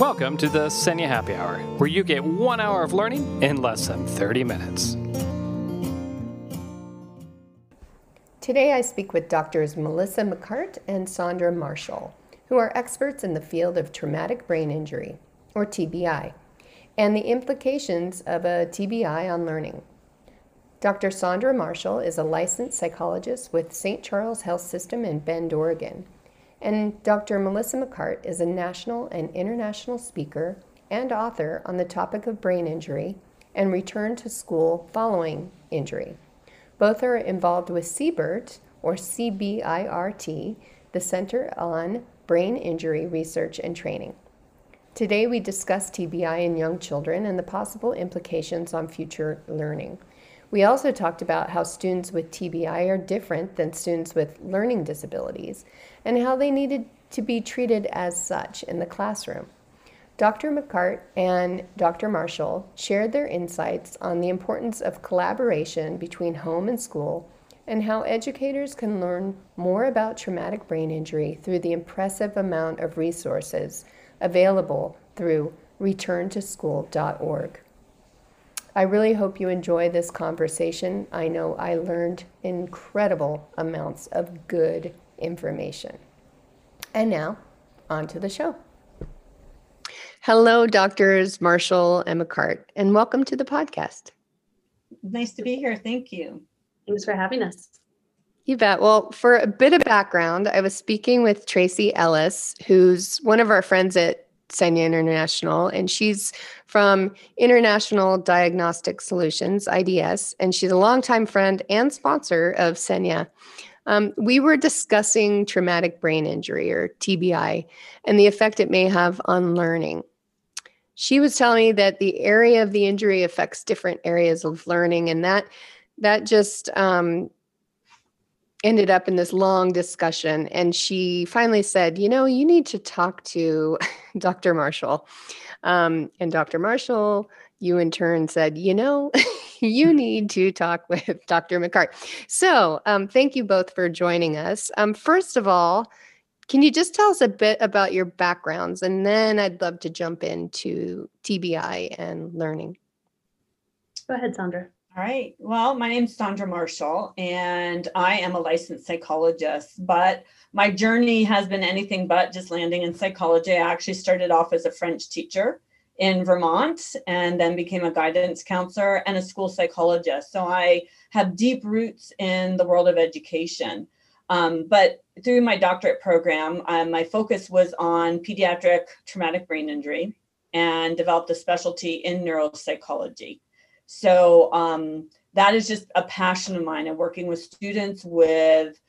Welcome to the SENIA Happy Hour, where you get one hour of learning in less than 30 minutes. Today I speak with doctors Melissa McCart and Sandra Marshall, who are experts in the field of traumatic brain injury, or TBI, and the implications of a TBI on learning. Dr. Sandra Marshall is a licensed psychologist with St. Charles Health System in Bend, Oregon and Dr. Melissa McCart is a national and international speaker and author on the topic of brain injury and return to school following injury. Both are involved with CBIRT, or CBIRT, the Center on Brain Injury Research and Training. Today we discuss TBI in young children and the possible implications on future learning. We also talked about how students with TBI are different than students with learning disabilities and how they needed to be treated as such in the classroom. Dr. McCart and Dr. Marshall shared their insights on the importance of collaboration between home and school and how educators can learn more about traumatic brain injury through the impressive amount of resources available through returntoschool.org. I really hope you enjoy this conversation. I know I learned incredible amounts of good information. And now, on to the show. Hello, doctors Marshall and McCart, and welcome to the podcast. Nice to be here. Thank you. Thanks for having us. You bet. Well, for a bit of background, I was speaking with Tracy Ellis, who's one of our friends at SENIA International, and she's from International Diagnostic Solutions, IDS, and she's a longtime friend and sponsor of SENIA. Um, we were discussing traumatic brain injury or TBI and the effect it may have on learning. She was telling me that the area of the injury affects different areas of learning, and that that just um, ended up in this long discussion. And she finally said, You know, you need to talk to Dr. Marshall. Um, and Dr. Marshall, you in turn said, You know, you need to talk with Dr. McCart. So, um, thank you both for joining us. Um, first of all, can you just tell us a bit about your backgrounds? And then I'd love to jump into TBI and learning. Go ahead, Sandra. All right. Well, my name is Sandra Marshall, and I am a licensed psychologist. But my journey has been anything but just landing in psychology. I actually started off as a French teacher in Vermont and then became a guidance counselor and a school psychologist. So I have deep roots in the world of education. Um, but through my doctorate program, um, my focus was on pediatric traumatic brain injury and developed a specialty in neuropsychology. So um, that is just a passion of mine and working with students with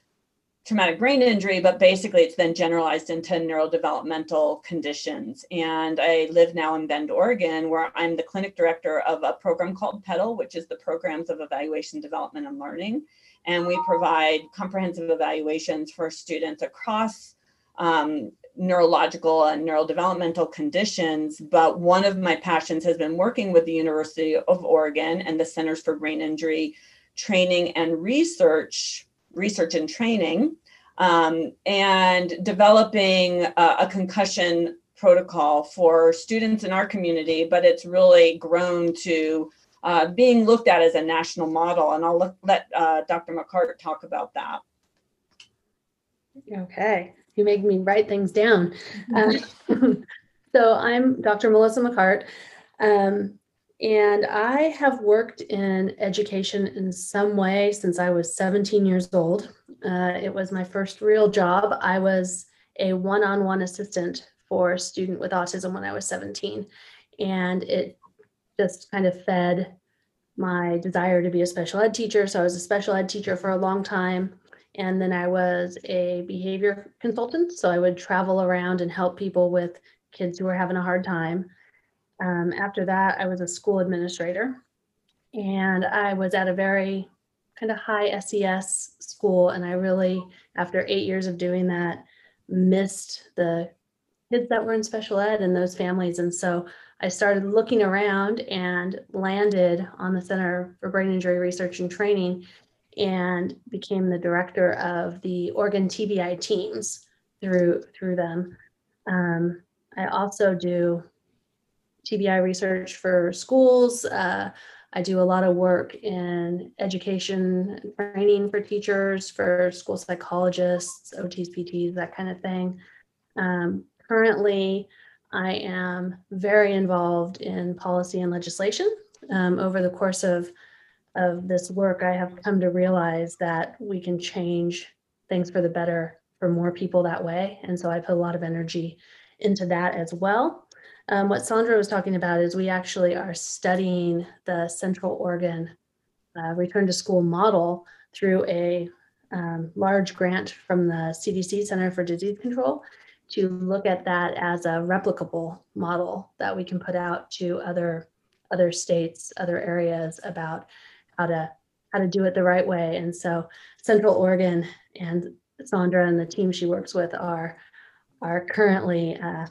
traumatic brain injury, but basically it's then generalized into neurodevelopmental conditions. And I live now in Bend, Oregon, where I'm the clinic director of a program called PEDAL, which is the Programs of Evaluation, Development, and Learning. And we provide comprehensive evaluations for students across um, neurological and neurodevelopmental conditions, but one of my passions has been working with the University of Oregon and the Centers for Brain Injury Training and Research, research and training, um, and developing a, a concussion protocol for students in our community, but it's really grown to uh, being looked at as a national model. And I'll look, let uh, Dr. McCart talk about that. Okay you make me write things down. Uh, so I'm Dr. Melissa McCart, um, and I have worked in education in some way since I was 17 years old. Uh, it was my first real job. I was a one-on-one assistant for a student with autism when I was 17, and it just kind of fed my desire to be a special ed teacher. So I was a special ed teacher for a long time. And then I was a behavior consultant. So I would travel around and help people with kids who were having a hard time. Um, after that, I was a school administrator. And I was at a very kind of high SES school. And I really, after eight years of doing that, missed the kids that were in special ed and those families. And so I started looking around and landed on the Center for Brain Injury Research and Training and became the director of the Oregon TBI teams through through them. Um, I also do TBI research for schools. Uh, I do a lot of work in education training for teachers, for school psychologists, OTs, PTs, that kind of thing. Um, currently, I am very involved in policy and legislation. Um, over the course of of this work, I have come to realize that we can change things for the better for more people that way. And so I put a lot of energy into that as well. Um, what Sandra was talking about is we actually are studying the Central Oregon uh, return to school model through a um, large grant from the CDC Center for Disease Control to look at that as a replicable model that we can put out to other other states, other areas about how to how to do it the right way. And so Central Oregon and Sandra and the team she works with are are currently uh,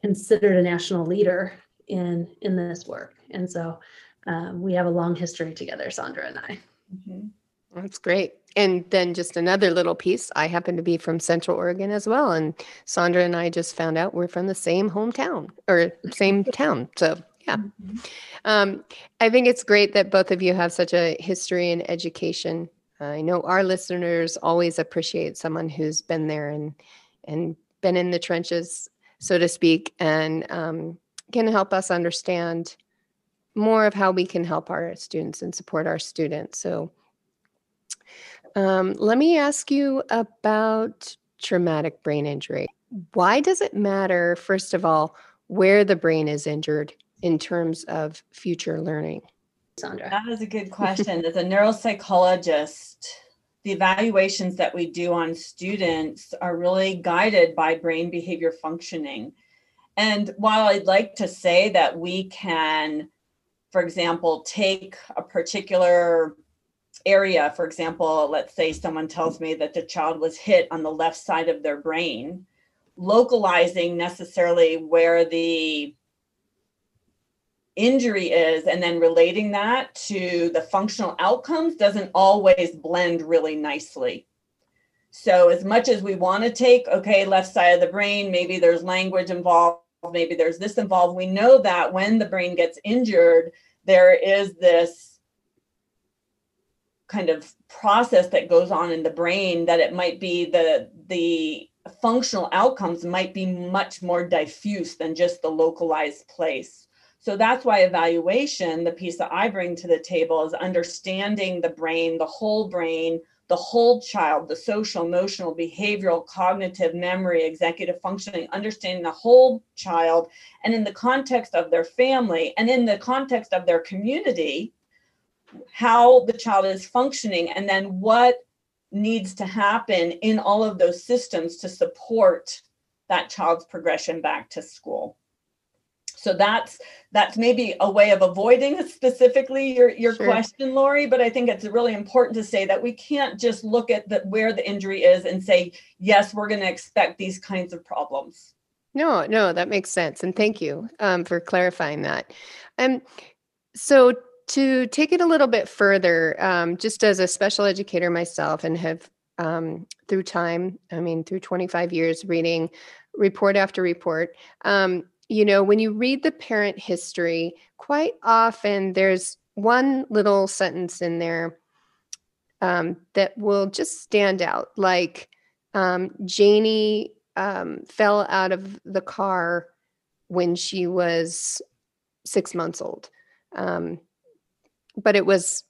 considered a national leader in in this work. And so um, we have a long history together, Sandra and I. Mhm. That's great. And then just another little piece. I happen to be from Central Oregon as well. And Sandra and I just found out we're from the same hometown or same town. So, yeah. Mhm. Um, I think it's great that both of you have such a history in education. I know our listeners always appreciate someone who's been there and and been in the trenches, so to speak, and um, can help us understand more of how we can help our students and support our students. So, um, let me ask you about traumatic brain injury. Why does it matter, first of all, where the brain is injured in terms of future learning? Sandra. That is a good question. As a neuropsychologist, the evaluations that we do on students are really guided by brain behavior functioning. And while I'd like to say that we can, for example, take a particular area, for example, let's say someone tells me that the child was hit on the left side of their brain, localizing necessarily where the injury is and then relating that to the functional outcomes doesn't always blend really nicely. So, as much as we want to take, okay, left side of the brain, maybe there's language involved, maybe there's this involved, we know that when the brain gets injured, there is this kind of process that goes on in the brain that it might be the the functional outcomes might be much more diffuse than just the localized place so that's why evaluation, the piece that I bring to the table, is understanding the brain, the whole brain, the whole child, the social, emotional, behavioral, cognitive, memory, executive functioning, understanding the whole child, and in the context of their family and in the context of their community, how the child is functioning, and then what needs to happen in all of those systems to support that child's progression back to school so that's that's maybe a way of avoiding specifically your your Sure. question lori but i think it's really important to say that we can't just look at the, where the injury is and say yes we're going to expect these kinds of problems No, no, that makes sense. And thank you um, for clarifying that. Um, so, to take it a little bit further, um, just as a special educator myself, and have um, through time, I mean, through 25 years reading report after report, um, you know, when you read the parent history, quite often there's one little sentence in there um, that will just stand out. Like um, Janie um, fell out of the car when she was six months old. Um, but it was,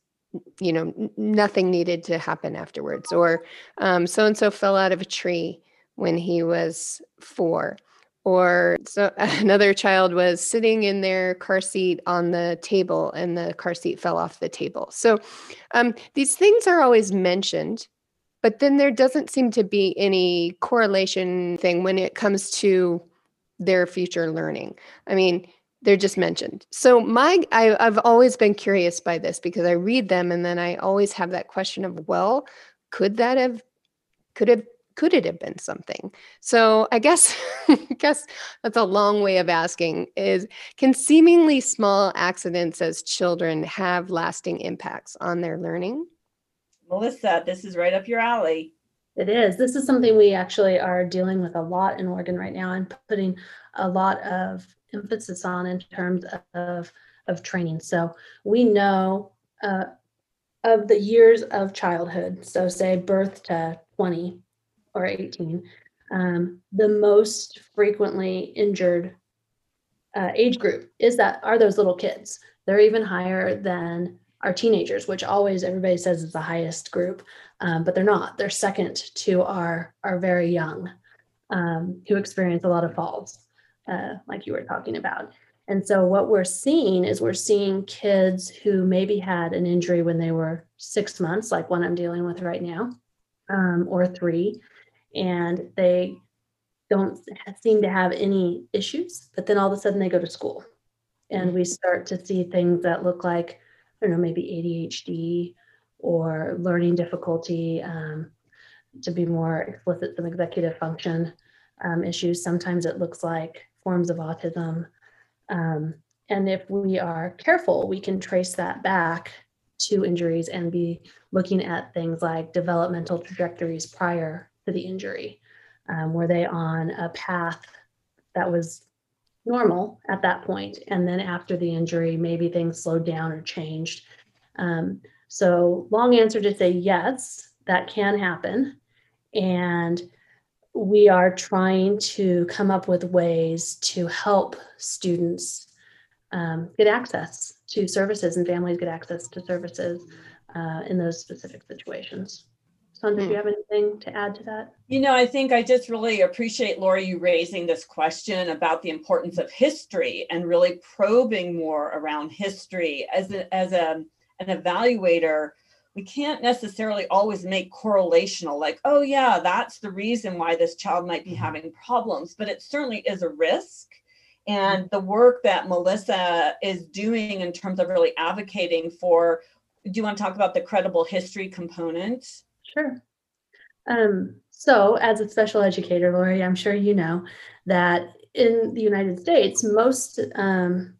you know, nothing needed to happen afterwards. Or so and so fell out of a tree when he was four. Or so another child was sitting in their car seat on the table and the car seat fell off the table. So um, these things are always mentioned, but then there doesn't seem to be any correlation thing when it comes to their future learning. I mean, they're just mentioned. So my I, I've always been curious by this because I read them and then I always have that question of, well, could that have could have could it have been something? So I guess I guess that's a long way of asking is can seemingly small accidents as children have lasting impacts on their learning? melissa this is right up your alley It is. This is something we actually are dealing with a lot in Oregon right now and putting a lot of emphasis on in terms of, of training. So we know uh, of the years of childhood, so say birth to 20 or 18, um, the most frequently injured uh, age group is that are those little kids. They're even higher than our teenagers, which always everybody says is the highest group, um, but they're not. They're second to our our very young, um, who experience a lot of falls, uh, like you were talking about. And so what we're seeing is we're seeing kids who maybe had an injury when they were six months, like one I'm dealing with right now, um, or three, and they don't seem to have any issues, but then all of a sudden they go to school and we start to see things that look like, I don't know, maybe ADHD or learning difficulty, um, to be more explicit, some executive function um, issues. Sometimes it looks like forms of autism. Um, and if we are careful, we can trace that back to injuries and be looking at things like developmental trajectories prior to the injury. Um, were they on a path that was normal at that point? And then after the injury, maybe things slowed down or changed. Um, so, long answer to say yes, that can happen. And we are trying to come up with ways to help students um, get access to services and families get access to services uh, in those specific situations. Sandra, do you hmm. have anything to add to that? You know, I think I just really appreciate Lori you raising this question about the importance of history and really probing more around history as a, as a an evaluator. We can't necessarily always make correlational, like, oh yeah, that's the reason why this child might be having problems, but it certainly is a risk. And the work that Melissa is doing in terms of really advocating for, do you want to talk about the credible history component? Sure. Um, so, as a special educator, Lori, I'm sure you know that in the United States, most um,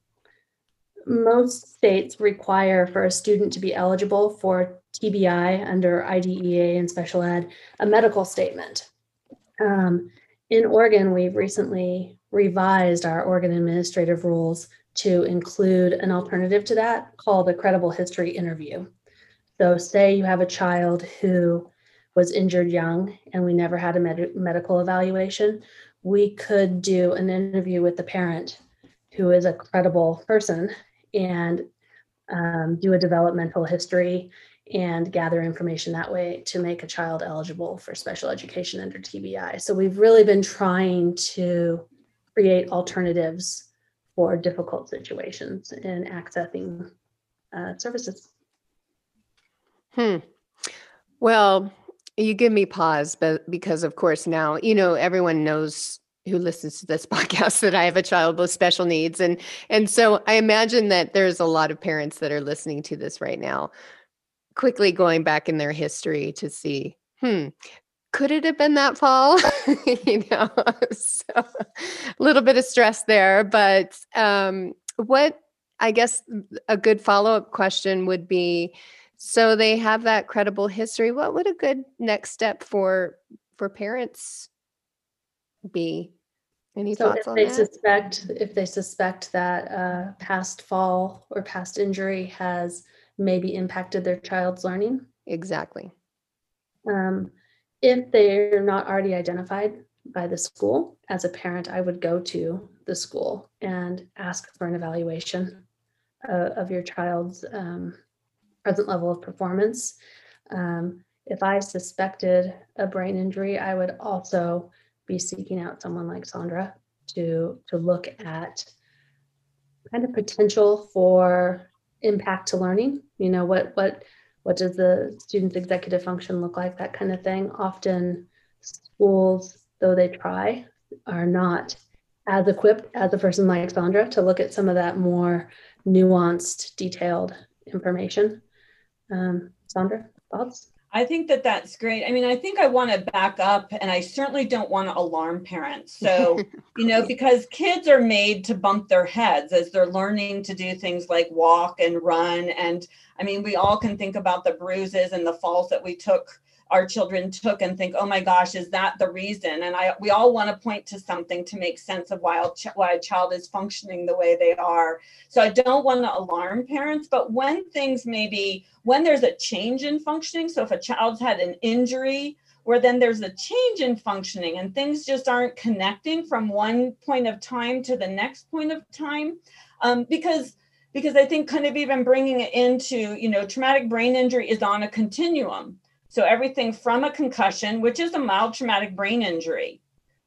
most states require for a student to be eligible for TBI under IDEA and special ed a medical statement. Um, in Oregon, we've recently revised our Oregon administrative rules to include an alternative to that called a credible history interview. So, say you have a child who was injured young and we never had a med- medical evaluation, we could do an interview with the parent who is a credible person and um, do a developmental history and gather information that way to make a child eligible for special education under TBI. So we've really been trying to create alternatives for difficult situations in accessing uh, services. Hmm. Well, you give me pause, but because of course now, you know, everyone knows who listens to this podcast that I have a child with special needs. And and so I imagine that there's a lot of parents that are listening to this right now, quickly going back in their history to see, hmm, could it have been that fall? you know, so a little bit of stress there. But um, what I guess a good follow-up question would be so they have that credible history. What would a good next step for for parents be? Any so thoughts if they that? suspect if they suspect that uh, past fall or past injury has maybe impacted their child's learning? Exactly. Um, if they're not already identified by the school, as a parent, I would go to the school and ask for an evaluation uh, of your child's um, present level of performance. Um, if I suspected a brain injury, I would also be seeking out someone like Sandra to to look at kind of potential for impact to learning. You know, what what what does the student's executive function look like? That kind of thing. Often schools, though they try, are not as equipped as a person like Sandra to look at some of that more nuanced, detailed information. Um, Sandra, thoughts? I think that that's great. I mean, I think I want to back up and I certainly don't want to alarm parents. So, you know, because kids are made to bump their heads as they're learning to do things like walk and run. And I mean, we all can think about the bruises and the falls that we took our children took and think, oh my gosh, is that the reason? And I we all want to point to something to make sense of why a, why a child is functioning the way they are. So I don't want to alarm parents, but when things maybe when there's a change in functioning, so if a child's had an injury where then there's a change in functioning and things just aren't connecting from one point of time to the next point of time, um, because because I think kind of even bringing it into, you know, traumatic brain injury is on a continuum. So everything from a concussion, which is a mild traumatic brain injury,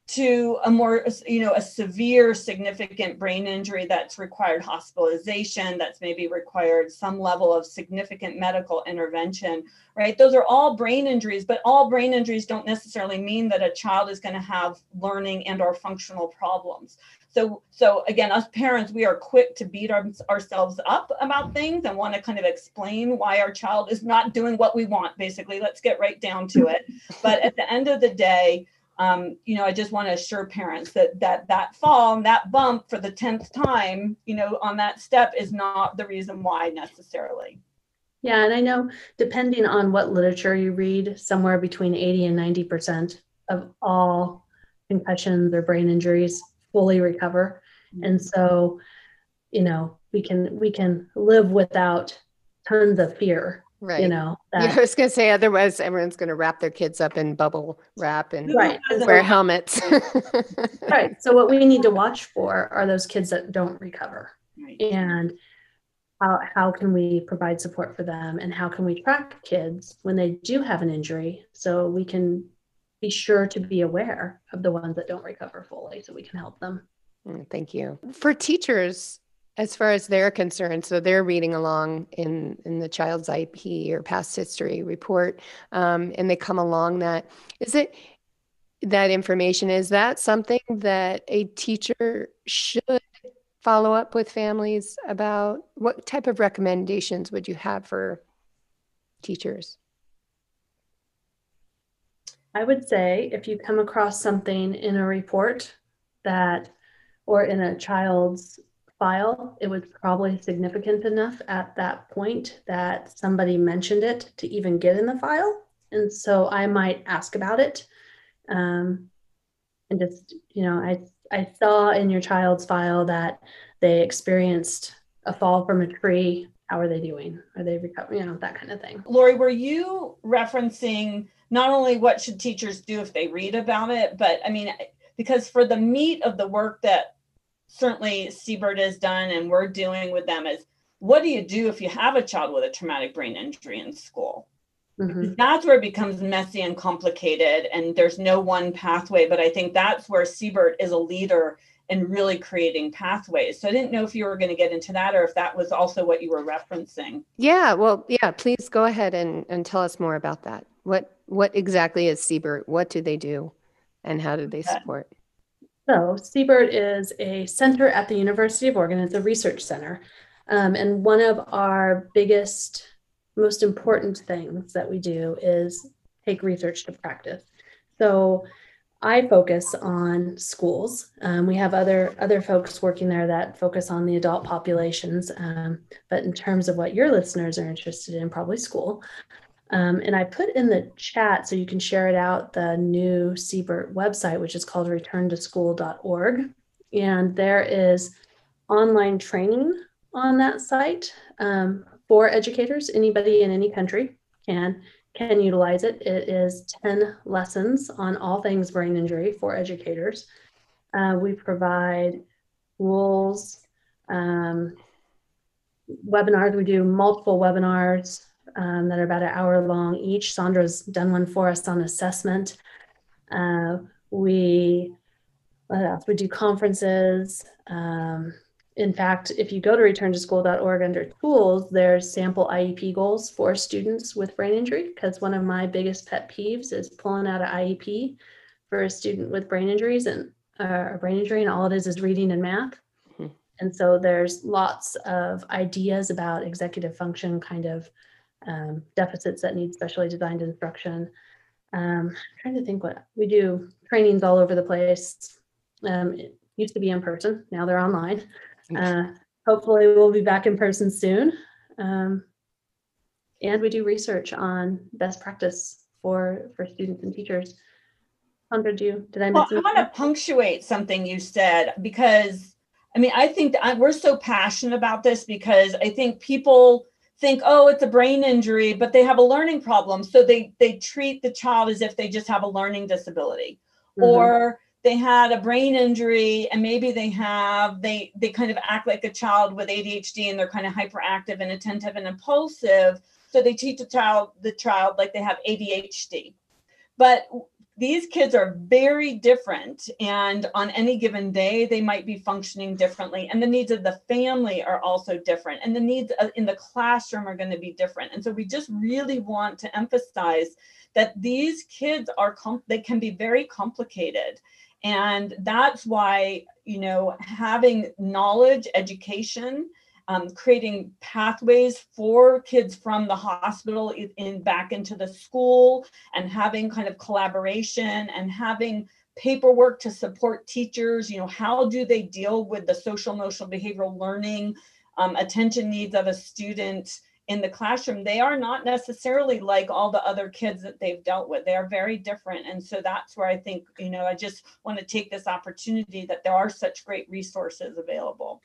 to a more, you know, a severe significant brain injury that's required hospitalization, that's maybe required some level of significant medical intervention, right? Those are all brain injuries, but all brain injuries don't necessarily mean that a child is going to have learning and or functional problems. So, so again, us parents, we are quick to beat our, ourselves up about things and want to kind of explain why our child is not doing what we want. Basically, let's get right down to it. But at the end of the day, um, you know, I just want to assure parents that that that fall and that bump for the tenth time, you know, on that step is not the reason why necessarily. Yeah, and I know depending on what literature you read, somewhere between 80 and 90% of all concussions or brain injuries fully recover. Mm-hmm. And so, you know, we can we can live without tons of fear. Right. You know, that, yeah, I was gonna say otherwise everyone's gonna wrap their kids up in bubble wrap and right. wear helmets. right. So what we need to watch for are those kids that don't recover. Right. And how, how can we provide support for them and how can we track kids when they do have an injury so we can be sure to be aware of the ones that don't recover fully so we can help them. Mm, thank you. For teachers, as far as they're concerned, so they're reading along in, in the child's IEP or past history report, um, and they come along that, is it that information, is that something that a teacher should follow up with families about? What type of recommendations would you have for teachers? I would say if you come across something in a report that, or in a child's file, it was probably significant enough at that point that somebody mentioned it to even get in the file. And so I might ask about it. Um, and just, you know, I, I saw in your child's file that they experienced a fall from a tree. How are they doing? Are they recovering? You know, that kind of thing. Lori, were you referencing not only what should teachers do if they read about it, but I mean, because for the meat of the work that certainly CBIRT has done and we're doing with them is what do you do if you have a child with a traumatic brain injury in school? Mm-hmm. That's where it becomes messy and complicated, and there's no one pathway. But I think that's where CBIRT is a leader in really creating pathways. So I didn't know if you were going to get into that or if that was also what you were referencing. Yeah, well, yeah, please go ahead and, and tell us more about that. What what exactly is CBIRT? What do they do, and how do they support? So CBIRT is a center at the University of Oregon. It's a research center, um, and one of our biggest, most important things that we do is take research to practice. So I focus on schools. Um, we have other other folks working there that focus on the adult populations. Um, but in terms of what your listeners are interested in, probably school. Um, and I put in the chat so you can share it out the new CBIRT website, which is called returntoschool.org. And there is online training on that site um, for educators. Anybody in any country can can utilize it. It is 10 lessons on all things brain injury for educators. Uh, we provide rules, um, webinars. We do multiple webinars um, that are about an hour long each. Sandra's done one for us on assessment. Uh, we, what else? We do conferences. Um, in fact, if you go to returntoschool.org under tools, there's sample IEP goals for students with brain injury. Because one of my biggest pet peeves is pulling out an IEP for a student with brain injuries and uh, a brain injury, and all it is is reading and math. Mm-hmm. And so there's lots of ideas about executive function kind of um, deficits that need specially designed instruction. Um, I'm trying to think what we do trainings all over the place. Um, it used to be in person, now they're online. Uh, hopefully, we'll be back in person soon. Um, and we do research on best practice for for students and teachers. Sandra, do you, did I Well, miss I want to punctuate something you said because I mean, I think I, we're so passionate about this because I think people think, oh, it's a brain injury, but they have a learning problem. So they they treat the child as if they just have a learning disability. Mhm. Or they had a brain injury and maybe they have they they kind of act like a child with ADHD and they're kind of hyperactive and attentive and impulsive. So they teach the child the child like they have ADHD. But these kids are very different and on any given day they might be functioning differently and the needs of the family are also different and the needs uh, in the classroom are going to be different and so we just really want to emphasize that these kids are com- they can be very complicated and that's why you know having knowledge education um, creating pathways for kids from the hospital in, back into the school and having kind of collaboration and having paperwork to support teachers you know how do they deal with the social emotional behavioral learning um, attention needs of a student in the classroom they are not necessarily like all the other kids that they've dealt with they are very different and so that's where i think you know i just want to take this opportunity that there are such great resources available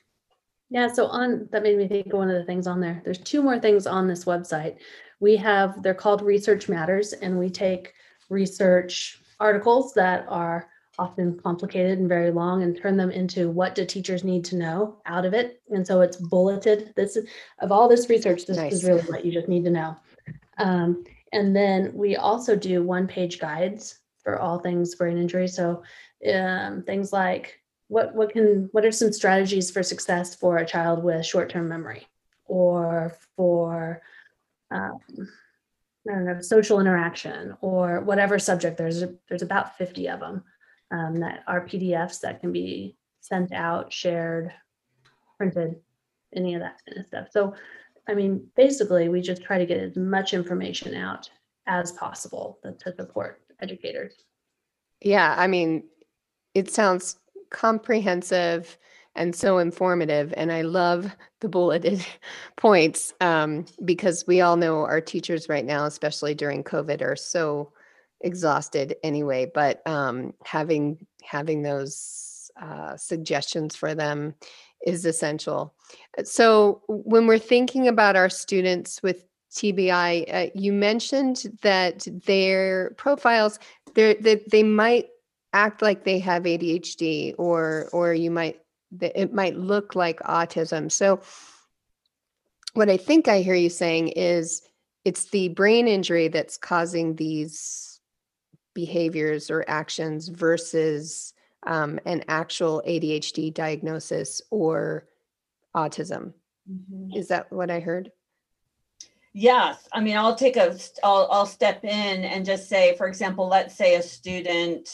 Yeah, so on that made me think of one of the things on there. There's two more things on this website. We have, they're called Research Matters, and we take research articles that are often complicated and very long and turn them into what do teachers need to know out of it. And so it's bulleted. This of all this research, this Nice. is really what you just need to know. Um, and then we also do one page guides for all things brain injury. So um, things like what what can what are some strategies for success for a child with short-term memory or for um, I don't know social interaction or whatever subject there's there's about 50 of them um, that are PDFs that can be sent out shared printed any of that kind of stuff. So I mean basically we just try to get as much information out as possible to support educators. Yeah, I mean, it sounds comprehensive and so informative, and I love the bulleted points um, because we all know our teachers right now, especially during COVID, are so exhausted anyway. But um, having having those uh, suggestions for them is essential. Uh, So when we're thinking about our students with TBI, uh, you mentioned that their profiles, they they they might act like they have ADHD, or or you might it might look like autism. So what I think I hear you saying is it's the brain injury that's causing these behaviors or actions versus um, an actual ADHD diagnosis or autism. Is that what I heard? Yes, I mean, I'll take a, I'll, I'll step in and just say, for example, let's say a student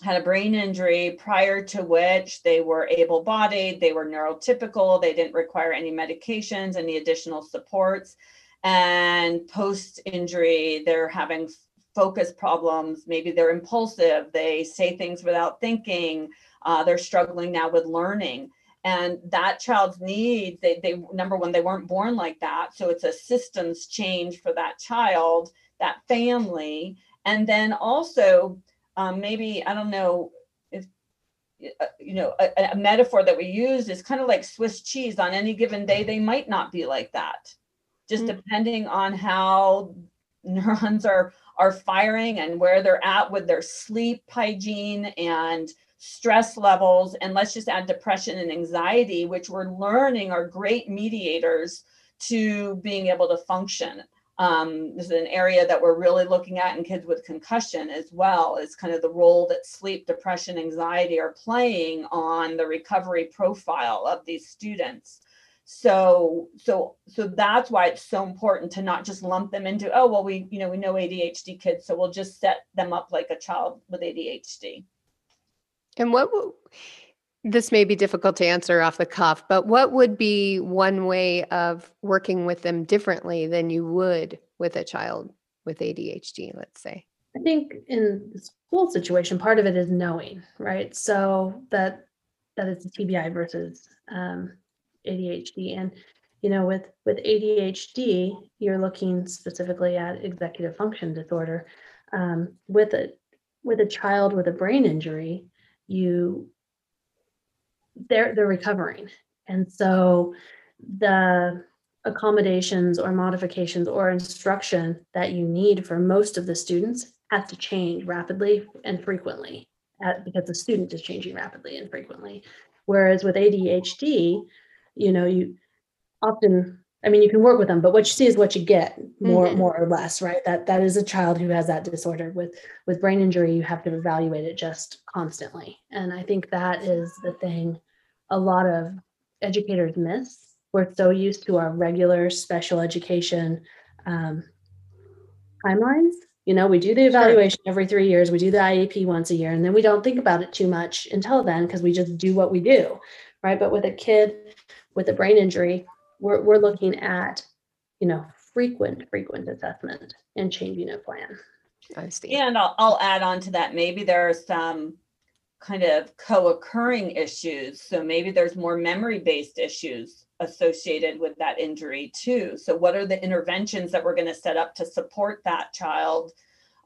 had a brain injury prior to which they were able-bodied, they were neurotypical, they didn't require any medications, any additional supports. And post-injury, they're having focus problems, maybe they're impulsive, they say things without thinking, uh, they're struggling now with learning. And that child's needs they, they number one they weren't born like that. So it's a systems change for that child that family. And then also um, maybe i don't know if uh, you know a, a metaphor that we use is kind of like swiss cheese. On any given day they might not be like that. Just Mm. depending on how neurons are are firing and where they're at with their sleep hygiene and stress levels and let's just add depression and anxiety which we're learning are great mediators to being able to function. Um, this is an area that we're really looking at in kids with concussion as well is kind of the role that sleep depression anxiety are playing on the recovery profile of these students so so so that's why it's so important to not just lump them into oh well we you know we know adhd kids so we'll just set them up like a child with adhd And what w- this may be difficult to answer off the cuff, but what would be one way of working with them differently than you would with a child with ADHD, let's say? I think in the school situation, part of it is knowing, right? So that that it's a TBI versus um, ADHD, and you know, with with ADHD, you're looking specifically at executive function disorder. Um, with a with a child with a brain injury, you they're they're recovering, and so the accommodations or modifications or instruction that you need for most of the students has to change rapidly and frequently at, because the student is changing rapidly and frequently. Whereas with ADHD, you know, you often, I mean, you can work with them, but what you see is what you get, more Mhm. more or less, right? That that is a child who has that disorder. With with brain injury, you have to evaluate it just constantly, and I think that is the thing a lot of educators miss. We're so used to our regular special education um, timelines. You know, we do the evaluation every three years, we do the IEP once a year, and then we don't think about it too much until then because we just do what we do, right? But with a kid with a brain injury, we're, we're looking at, you know, frequent, frequent assessment and changing a plan. I see. And I'll, I'll add on to that. Maybe there are some kind of co-occurring issues. So maybe there's more memory-based issues associated with that injury too. So what are the interventions that we're going to set up to support that child?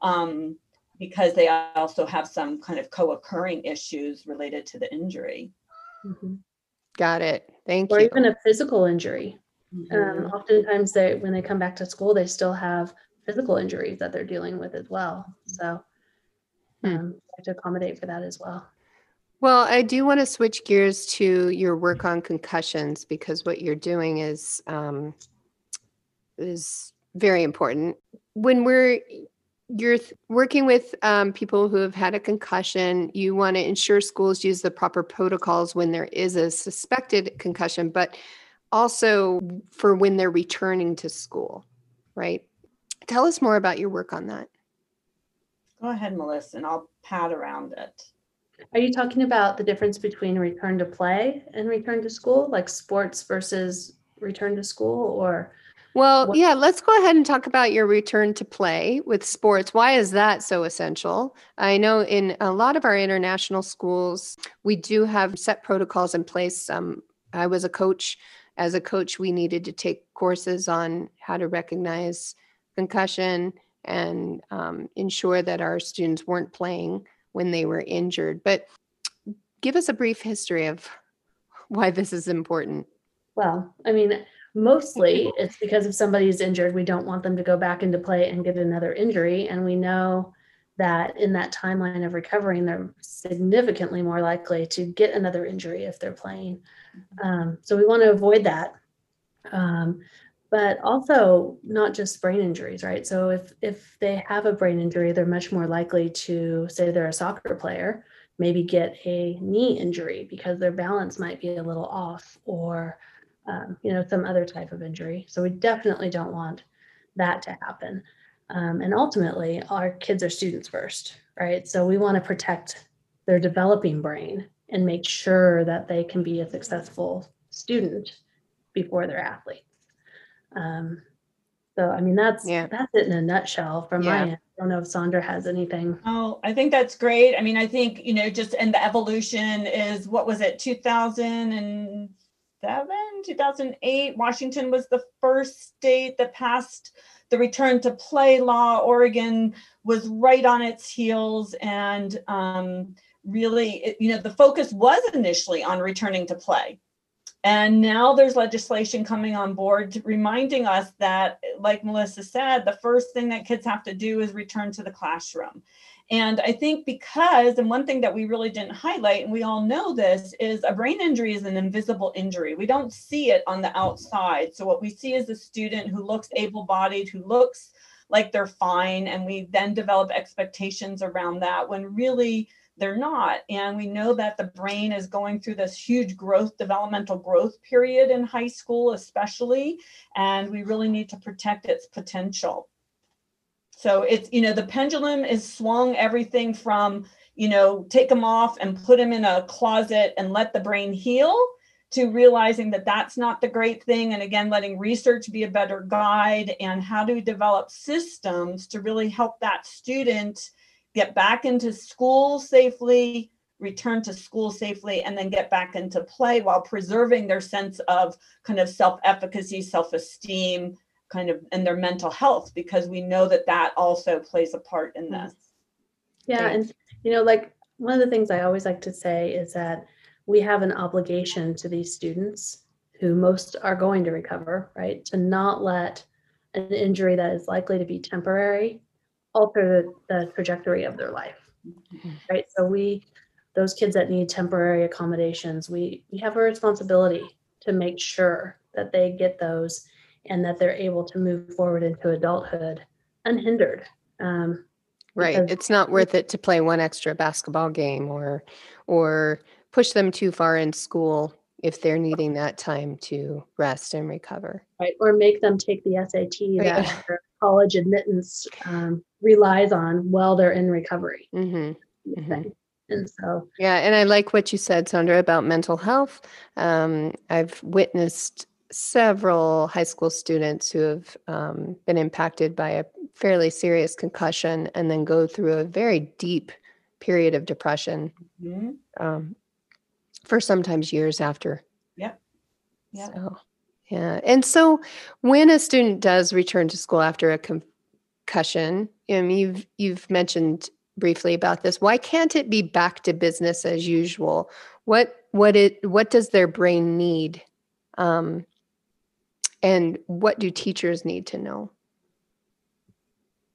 Um, because they also have some kind of co-occurring issues related to the injury. Mhm. Got it. Thank Or you. Or even a physical injury. Mm-hmm. Um, oftentimes they, when they come back to school, they still have physical injuries that they're dealing with as well. So Hmm. um, we have to accommodate for that as well. Well, I do want to switch gears to your work on concussions because what you're doing is um, is very important. When we're you're th- working with um, people who have had a concussion, you want to ensure schools use the proper protocols when there is a suspected concussion, but also for when they're returning to school, right? Tell us more about your work on that. Go ahead, Melissa, and I'll pat around it. Are you talking about the difference between return to play and return to school, like sports versus return to school, or Well, What- yeah, let's go ahead and talk about your return to play with sports. Why is that so essential? I know in a lot of our international schools, we do have set protocols in place. Um, I was a coach. As a coach, we needed to take courses on how to recognize concussion and um, ensure that our students weren't playing when they were injured. But give us a brief history of why this is important. well, I mean, mostly it's because if somebody's injured, we don't want them to go back into play and get another injury, and we know that in that timeline of recovering, they're significantly more likely to get another injury if they're playing. Um, so we want to avoid that. Um, but also not just brain injuries, right? So if if they have a brain injury, they're much more likely to say they're a soccer player, maybe get a knee injury because their balance might be a little off, or um, you know some other type of injury. So we definitely don't want that to happen. Um, and ultimately, our kids are students first, right? So we want to protect their developing brain and make sure that they can be a successful student before they're athletes. Um, so I mean that's Yeah. that's it in a nutshell from my end. I don't know if Sandra has anything. Oh, I think that's great. I mean, I think, you know, just and the evolution is what was it, 2007, 2008? Washington was the first state that passed the return to play law. Oregon was right on its heels. And um, really, it- you know, the focus was initially on returning to play. And now there's legislation coming on board reminding us that, like Melissa said, the first thing that kids have to do is return to the classroom. And I think because, and one thing that we really didn't highlight, and we all know this, is a brain injury is an invisible injury. We don't see it on the outside. So what we see is a student who looks able bodied, who looks like they're fine. And we then develop expectations around that when really they're not. And we know that the brain is going through this huge growth, developmental growth period in high school, especially. And we really need to protect its potential. So it's, you know, the pendulum is swung everything from, you know, take them off and put them in a closet and let the brain heal to realizing that that's not the great thing. And again, letting research be a better guide and how to develop systems to really help that student get back into school safely, return to school safely, and then get back into play while preserving their sense of kind of self efficacy, self esteem, kind of, and their mental health, because we know that that also plays a part in Mm-hmm. this. Yeah, and you know, like one of the things I always like to say is that we have an obligation to these students who most are going to recover, right? To not let an injury that is likely to be temporary alter the, the trajectory of their life, right? So we, those kids that need temporary accommodations, we we have a responsibility to make sure that they get those and that they're able to move forward into adulthood unhindered. Um, Right. It's not worth it to play one extra basketball game or or push them too far in school if they're needing that time to rest and recover. right? Or make them take the SAT Right. that their college admittance um, relies on while they're in recovery. hmm thing. And so, Yeah, and I like what you said, Sandra, about mental health. Um, I've witnessed several high school students who have um, been impacted by a fairly serious concussion and then go through a very deep period of depression Mhm. um, for sometimes years after. Yeah. Yep. So, yeah. And so when a student does return to school after a concussion, um, you've you've mentioned briefly about this. Why can't it be back to business as usual? What what it what does their brain need? Um, and what do teachers need to know?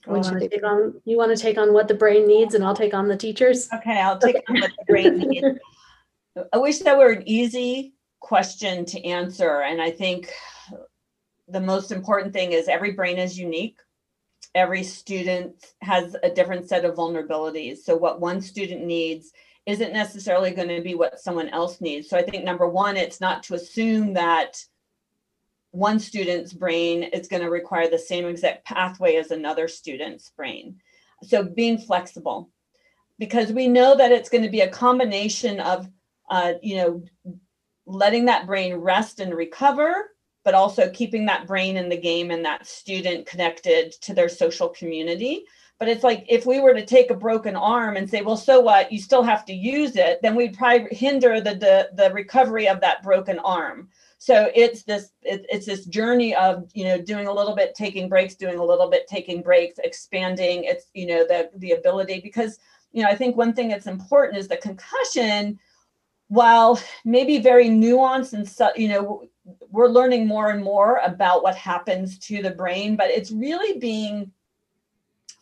you want to take on you want to take on what the brain needs, and I'll take on the teachers. Okay, I'll take on what the brain needs. I wish that were an easy question to answer. And I think the most important thing is every brain is unique. Every student has a different set of vulnerabilities. So, what one student needs isn't necessarily going to be what someone else needs. So, I think number one, it's not to assume that one student's brain is going to require the same exact pathway as another student's brain. So, being flexible because we know that it's going to be a combination of uh, you know letting that brain rest and recover but also keeping that brain in the game and that student connected to their social community but it's like if we were to take a broken arm and say well so what? You still have to use it then we'd probably hinder the the, the recovery of that broken arm. So it's this it, it's this journey of you know doing a little bit taking breaks doing a little bit taking breaks expanding. It's you know the the ability because you know i think one thing that's important is the concussion while maybe very nuanced and so you know we're learning more and more about what happens to the brain but it's really being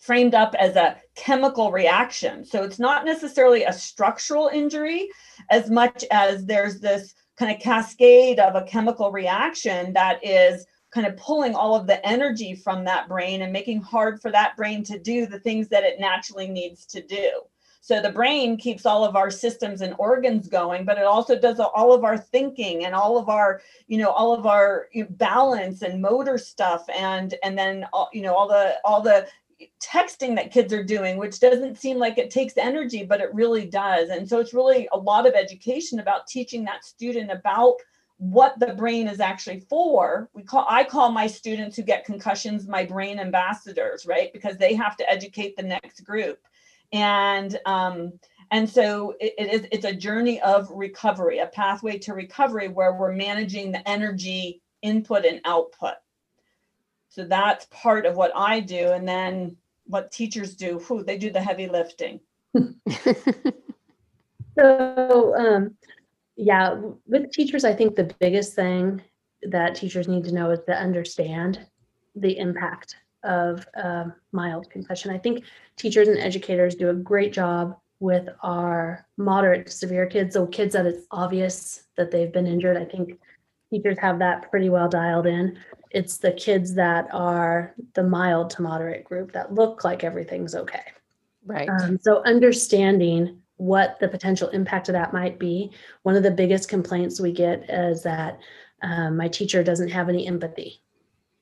framed up as a chemical reaction. So it's not necessarily a structural injury as much as there's this kind of cascade of a chemical reaction that is kind of pulling all of the energy from that brain and making hard for that brain to do the things that it naturally needs to do. So the brain keeps all of our systems and organs going, but it also does all of our thinking and all of our, you know, all of our balance and motor stuff, and and then all, you know all the all the texting that kids are doing, which doesn't seem like it takes energy, but it really does. And so it's really a lot of education about teaching that student about what the brain is actually for. We call I call my students who get concussions my brain ambassadors, right? Because they have to educate the next group and um, and so it, it is it's a journey of recovery a pathway to recovery where we're managing the energy input and output so that's part of what i do and then what teachers do, who they do the heavy lifting So, um, yeah, with teachers, I think the biggest thing that teachers need to know is to understand the impact of um, mild concussion. I think teachers and educators do a great job with our moderate to severe kids. So, kids that it's obvious that they've been injured, I think teachers have that pretty well dialed in. It's the kids that are the mild to moderate group that look like everything's okay. right. Um, so understanding what the potential impact of that might be. One of the biggest complaints we get is that um, my teacher doesn't have any empathy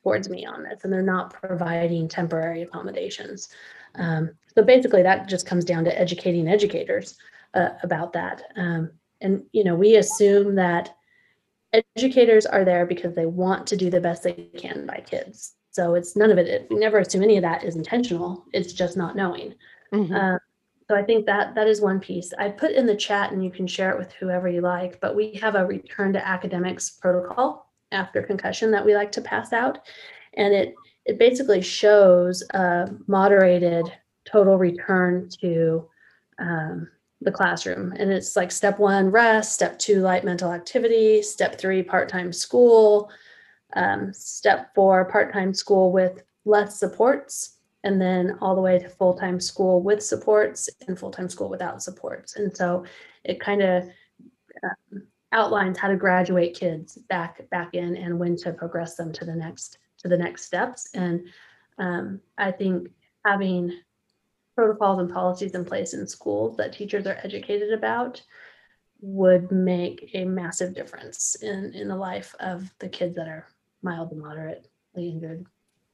towards me on this, and they're not providing temporary accommodations. Um, so basically, that just comes down to educating educators uh, about that. Um, and you know, we assume that educators are there because they want to do the best they can by kids. So it's none of it. We never assume any of that is intentional. It's just not knowing. Mhm. Uh, so I think that that is one piece. I put in the chat and you can share it with whoever you like, but we have a return to academics protocol after concussion that we like to pass out. And it it basically shows a moderated total return to um, the classroom. And it's like step one, rest, step two, light mental activity, step three, part-time school, um, step four, part-time school with less supports, and then all the way to full-time school with supports and full-time school without supports. And so it kind of um, outlines how to graduate kids back back in and when to progress them to the next to the next steps. And um, I think having protocols and policies in place in schools that teachers are educated about would make a massive difference in in the life of the kids that are mild to moderately injured.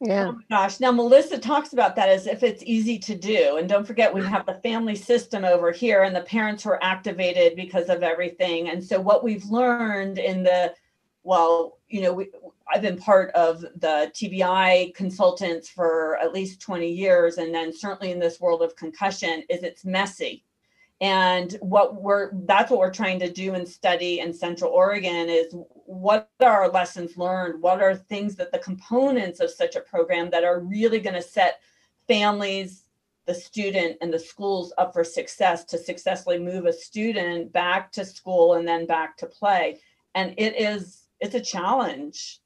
Yeah. Oh my gosh. Now, Melissa talks about that as if it's easy to do. And don't forget, we have the family system over here, and the parents were activated because of everything. And so, what we've learned in the well, you know, we, I've been part of the TBI consultants for at least 20 years. And then, certainly in this world of concussion, is it's messy and what we're that's what we're trying to do and study in central oregon is what are our lessons learned what are things that the components of such a program that are really going to set families the student and the schools up for success to successfully move a student back to school and then back to play and it is it's a challenge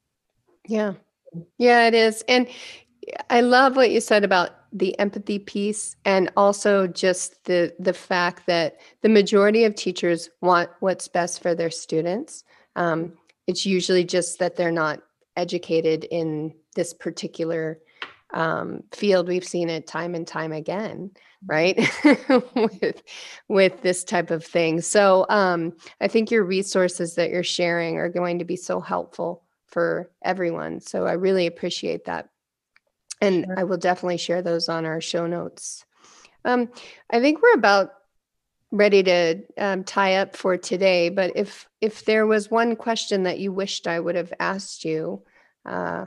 Yeah. Yeah, it is. And I love what you said about the empathy piece and also just the the fact that the majority of teachers want what's best for their students. Um, it's usually just that they're not educated in this particular um, field. We've seen it time and time again, right? with with this type of thing. So um, I think your resources that you're sharing are going to be so helpful for everyone. So I really appreciate that. And Sure. I will definitely share those on our show notes. Um, I think we're about ready to um, tie up for today. But if if there was one question that you wished I would have asked you, uh,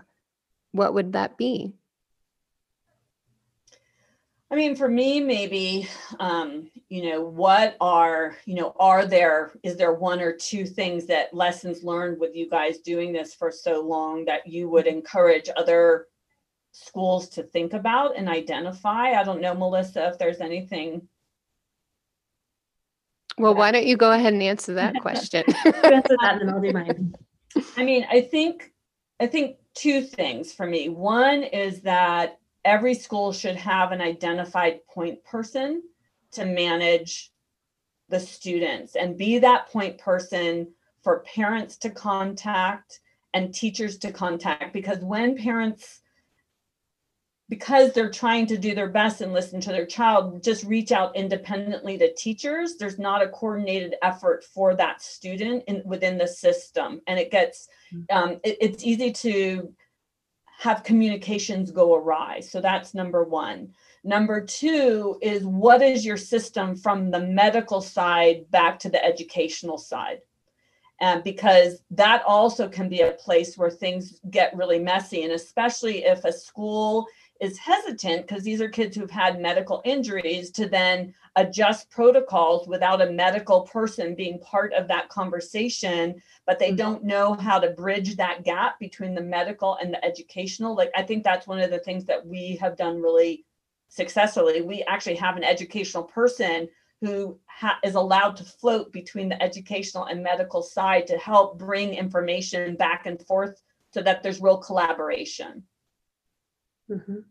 what would that be? I mean, for me, maybe, um, you know, what are, you know, are there, is there one or two things that lessons learned with you guys doing this for so long that you would encourage other schools to think about and identify? I don't know, Melissa, if there's anything. Well, why don't you go ahead and answer that question? Answer that and I'll do mine. I mean, I think, I think two things for me. One is that every school should have an identified point person to manage the students and be that point person for parents to contact and teachers to contact. Because when parents because they're trying to do their best and listen to their child just reach out independently to teachers there's not a coordinated effort for that student in within the system. And it gets um, it- it's easy to have communications go awry. So that's number one. Number two is what is your system from the medical side back to the educational side? And because that also can be a place where things get really messy and especially if a school is hesitant because these are kids who've had medical injuries to then adjust protocols without a medical person being part of that conversation. But they Mhm. don't know how to bridge that gap between the medical and the educational. Like i think that's one of the things that we have done really successfully. We actually have an educational person who ha- is allowed to float between the educational and medical side to help bring information back and forth so that there's real collaboration Mhm.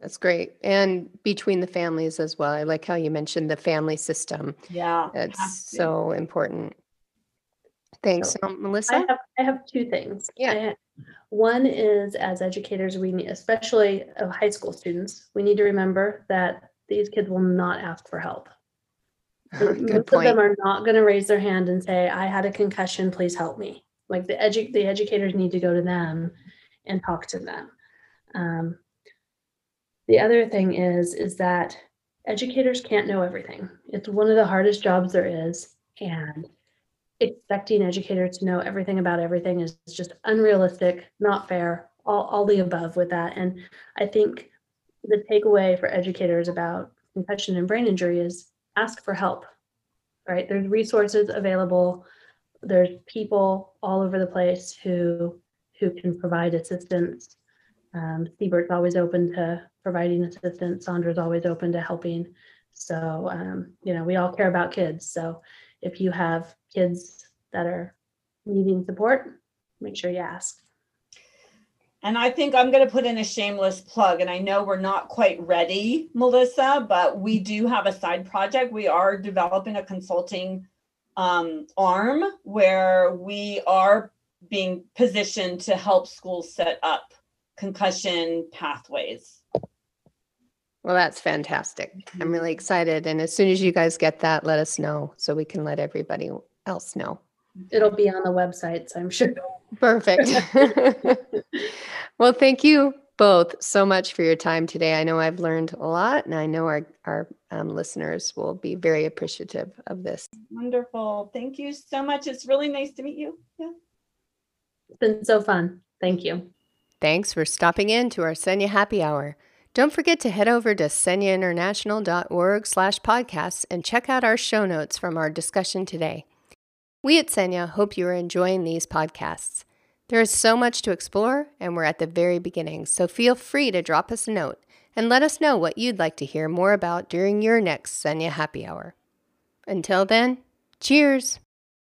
That's great. And between the families as well. I like how you mentioned the family system. yeah That's has to. so important. Thanks, So, Um, I Melissa. have I have two things. Yeah. I One is as educators, we need, especially of high school students, we need to remember that these kids will not ask for help. Most Good of them point. are not going to raise their hand and say, "I had a concussion, please help me." Like the edu- the educators need to go to them and talk to them. Um, the other thing is is that educators can't know everything. It's one of the hardest jobs there is, and expecting educators to know everything about everything is just unrealistic, not fair, all, all the above with that. And I think the takeaway for educators about concussion and brain injury is ask for help, right? There's resources available. There's people all over the place who who can provide assistance. Um, CBIRT's always open to providing assistance. Sandra's always open to helping. So, um, you know, we all care about kids. So if you have kids that are needing support, make sure you ask. And I think I'm going to put in a shameless plug. And I know we're not quite ready, Melissa, but we do have a side project. We are developing a consulting um, arm where we are being positioned to help schools set up concussion pathways. Well, that's fantastic. I'm really excited. And as soon as you guys get that, let us know so we can let everybody else know. It'll be on the websites, I'm sure. Perfect. well, thank you both so much for your time today. I know I've learned a lot, and I know our, our um, listeners will be very appreciative of this. Wonderful. Thank you so much. It's really nice to meet you. Yeah. It's been so fun. Thank you. Thanks for stopping in to our SENIA Happy Hour. Don't forget to head over to seniainternational.org slash podcasts and check out our show notes from our discussion today. We at SENIA hope you are enjoying these podcasts. There is so much to explore, and we're at the very beginning, so feel free to drop us a note and let us know what you'd like to hear more about during your next SENIA Happy Hour. Until then, cheers!